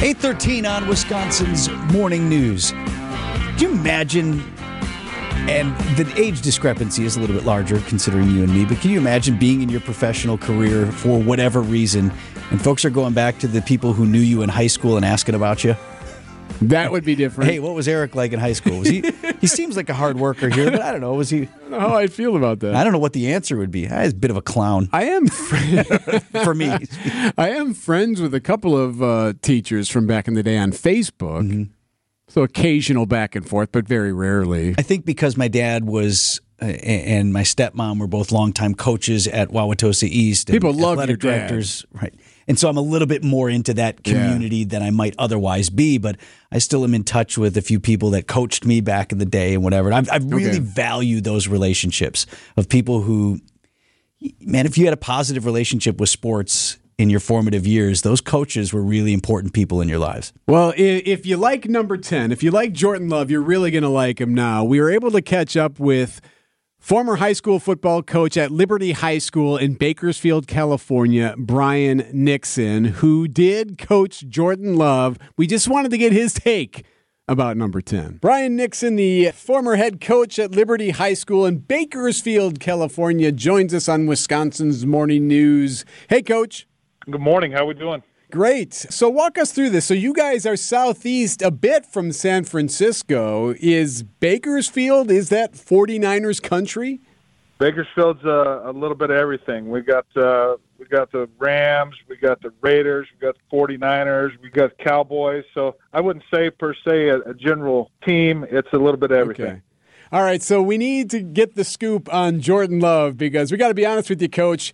813 on Wisconsin's Morning News. Do you imagine, and the age discrepancy is a little bit larger considering you and me, but can you imagine being in your professional career for whatever reason and folks are going back to the people who knew you in high school and asking about you? That would be different. Hey, what was Erik like in high school? Was he? he seems like a hard worker here, but I don't know. Was he? I don't know how I feel about that. I don't know what the answer would be. He's a bit of a clown I am for me. I am friends with a couple of uh, teachers from back in the day on Facebook. Mm-hmm. So occasional back and forth, but very rarely. I think because my dad was uh, and my stepmom were both longtime coaches at Wauwatosa East. and People love athletic your dad. directors, right? And so I'm a little bit more into that Yeah. community than I might otherwise be. But I still am in touch with a few people that coached me back in the day and whatever. And I've, I've really Okay. valued those relationships of people who, man, if you had a positive relationship with sports in your formative years, those coaches were really important people in your lives. Well, if you like number 10, if you like Jordan Love, you're really going to like him now. We were able to catch up with former high school football coach at Liberty High School in Bakersfield, California, Bryan Nixon, who did coach Jordan Love. We just wanted to get his take about number 10. Bryan Nixon, the former head coach at Liberty High School in Bakersfield, California, joins us on Wisconsin's Morning News. Hey, coach. Good morning. How are we doing? Great. So walk us through this. So you guys are southeast a bit from San Francisco. Is Bakersfield is that 49ers country? Bakersfield's uh, a little bit of everything. We got uh, we got the Rams, we got the Raiders, we got the 49ers, we got Cowboys. So I wouldn't say per se a, a general team. It's a little bit of everything. Okay. All right, so we need to get the scoop on Jordan Love because we got to be honest with you coach.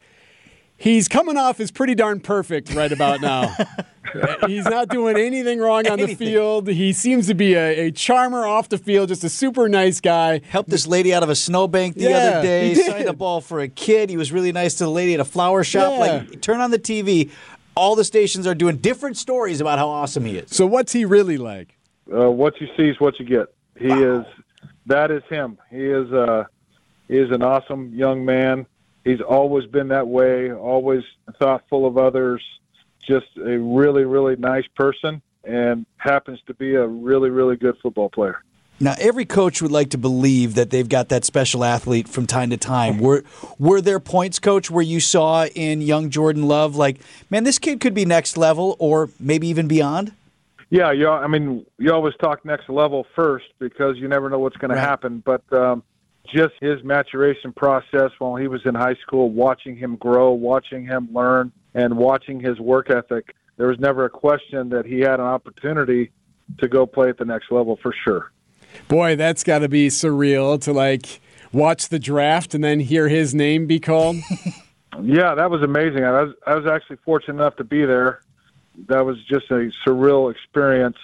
He's coming off as pretty darn perfect right about now. He's not doing anything wrong on the field. He seems to be a, a charmer off the field, just a super nice guy. helped this lady out of a snowbank the Yeah, other day. he did. Signed a ball for a kid. He was really nice to the lady at a flower shop. Yeah. Like, turn on the TV. All the stations are doing different stories about how awesome he is. So what's he really like? Uh, what you see is what you get. He is that is him. He is uh, he is an awesome young man. He's always been that way. Always thoughtful of others. Just a really really nice person, and happens to be a really really good football player. Now, every coach would like to believe that they've got that special athlete from time to time. Were were there points, coach, where you saw in young Jordan Love, like, man, this kid could be next level or maybe even beyond? Yeah, you. I mean, you always talk next level first because you never know what's going Right. to happen. But um, just his maturation process while he was in high school, watching him grow, watching him learn, and watching his work ethic, there was never a question that he had an opportunity to go play at the next level for sure. Boy, that's got to be surreal to like watch the draft and then hear his name be called. Yeah, that was amazing. I was I was actually fortunate enough to be there. That was just a surreal experience,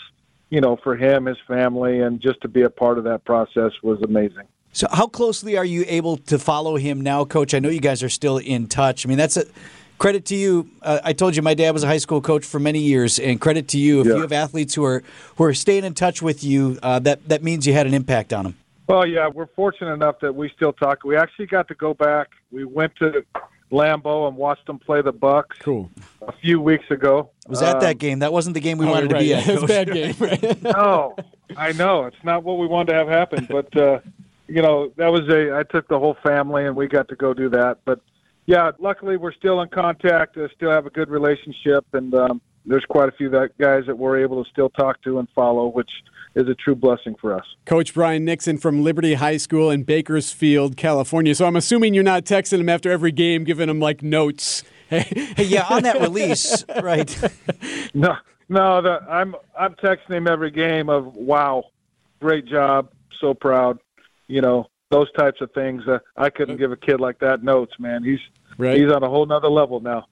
you know, for him, his family, and just to be a part of that process was amazing. So, how closely are you able to follow him now, Coach? I know you guys are still in touch. I mean, that's a credit to you. Uh, I told you my dad was a high school coach for many years, and credit to you if Yeah. you have athletes who are who are staying in touch with you. Uh, that that means you had an impact on them. Well, yeah, we're fortunate enough that we still talk. We actually got to go back. We went to Lambeau and watched them play the Bucs Cool. a few weeks ago. Was that Um, that game? That wasn't the game we Oh, wanted right. to be at. It's a bad game. Right? No, I know it's not what we wanted to have happen, but uh, you know that was a. I took the whole family and we got to go do that. But yeah, luckily we're still in contact. Uh, still have a good relationship, and um, there's quite a few that guys that we're able to still talk to and follow, which is a true blessing for us. Coach Bryan Nixon from Liberty High School in Bakersfield, California. So I'm assuming you're not texting him after every game, giving him like notes. Hey, yeah, on that release, right? No, no, the, I'm I'm texting him every game of wow, great job, so proud, you know those types of things. Uh, I couldn't give a kid like that notes, man. He's Right. he's on a whole nother level now.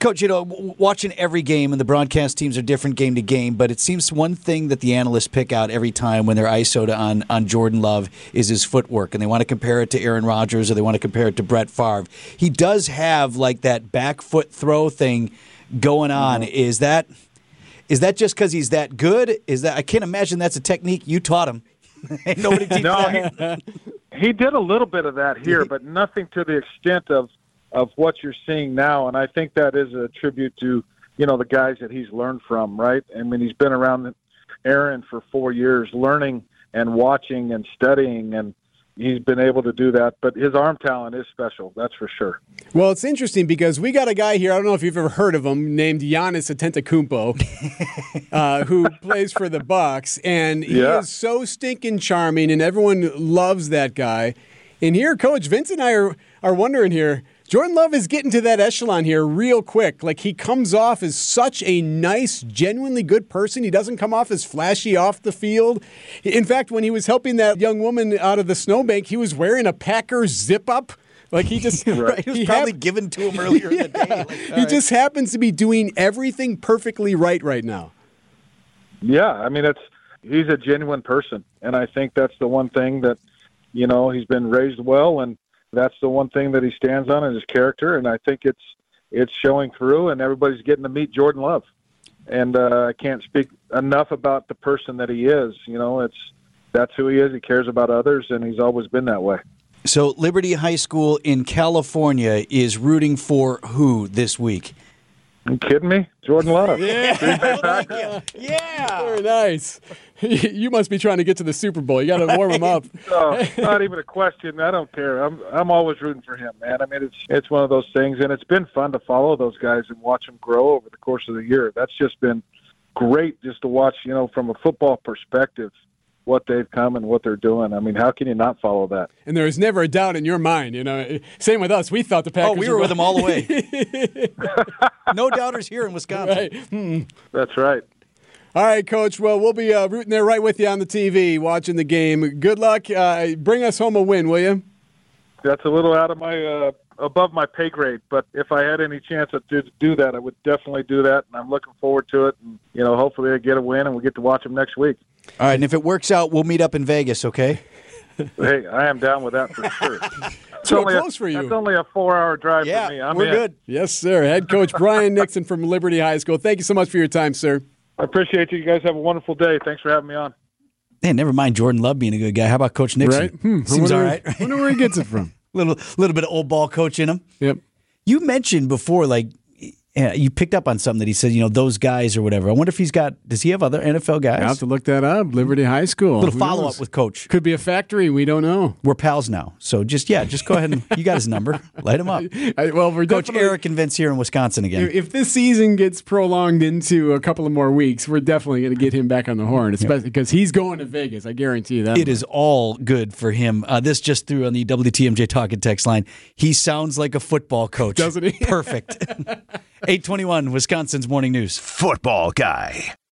Coach, you know, watching every game, and the broadcast teams are different game to game, but it seems one thing that the analysts pick out every time when they're ISO'd on, on Jordan Love is his footwork, and they want to compare it to Aaron Rodgers or they want to compare it to Brett Favre. He does have like that back foot throw thing going on. Is that is that just because he's that good? Is that I can't imagine that's a technique you taught him. Nobody teaches No, he, he did a little bit of that here, but nothing to the extent of of what you're seeing now. And I think that is a tribute to you know, the guys that he's learned from, right? I mean, he's been around Aaron for four years, learning and watching and studying, and he's been able to do that. But his arm talent is special, that's for sure. Well, it's interesting because we got a guy here. I don't know if you've ever heard of him, named Giannis Antetokounmpo, uh, who plays for the Bucks, and he Yeah. is so stinking charming, and everyone loves that guy. And here, Coach Vince and I are are wondering here. Jordan Love is getting to that echelon here real quick. Like he comes off as such a nice, genuinely good person. He doesn't come off as flashy off the field. In fact, when he was helping that young woman out of the snowbank, he was wearing a Packers zip up. Like he just Right. It was he probably hap- given to him earlier in the day. Like, he all right. just happens to be doing everything perfectly right right now. Yeah, I mean, it's he's a genuine person, and I think that's the one thing that you know he's been raised well, and that's the one thing that he stands on in his character, and I think it's it's showing through, and everybody's getting to meet Jordan Love, and uh, I can't speak enough about the person that he is. You know, it's that's who he is. He cares about others, and he's always been that way. So, Liberty High School in California is rooting for who this week? You kidding me? Jordan Love. Yeah. yeah. Very nice. You must be trying to get to the Super Bowl. You got to warm him up. Oh, not even a question. I don't care. I'm I'm always rooting for him, man. I mean, it's it's one of those things, and it's been fun to follow those guys and watch them grow over the course of the year. That's just been great, just to watch. You know, from a football perspective, what they've come and what they're doing. I mean, how can you not follow that? And there was never a doubt in your mind. You know, same with us. We thought the Packers. Oh, we were were with them all the way. no doubters here in Wisconsin. Right. That's right. All right, Coach. Well, we'll be uh, rooting there right with you on the TV, watching the game. Good luck. Uh, bring us home a win, will you? That's a little out of my uh, above my pay grade, but if I had any chance to do- do that, I would definitely do that, and I'm looking forward to it. And you know, hopefully, I get a win, and we get to watch them next week. All right, and if it works out, we'll meet up in Vegas, okay? Hey, I am down with that for sure. It's Too only a- for you. That's only a four-hour drive Yeah, for me. I'm we're in. good. Yes, sir. Head coach Bryan Nixon from Liberty High School. Thank you so much for your time, sir. I appreciate you. You guys have a wonderful day. Thanks for having me on. Man, never mind Jordan Love being a good guy. How about Coach Nixon? Right? Hmm, I Seems wonder, all right. wonder where he gets it from. little little bit of old ball coach in him. Yep. You mentioned before, like yeah, you picked up on something that he said. You know, those guys or whatever. I wonder if he's got. Does he have other NFL guys? I have to look that up. Liberty High School. little follow up with Coach. Could be a factory. We don't know. We're pals now, so just yeah, just go ahead and you got his number. Light him up. I, well, we're Coach Erik and Vince here in Wisconsin again. If this season gets prolonged into a couple of more weeks, we're definitely going to get him back on the horn, especially because he's going to Vegas. I guarantee you that. It is all good for him. Uh, this just threw on the WTMJ talking text line. He sounds like a football coach, Doesn't he? Perfect. 821, Wisconsin's morning news. Football guy.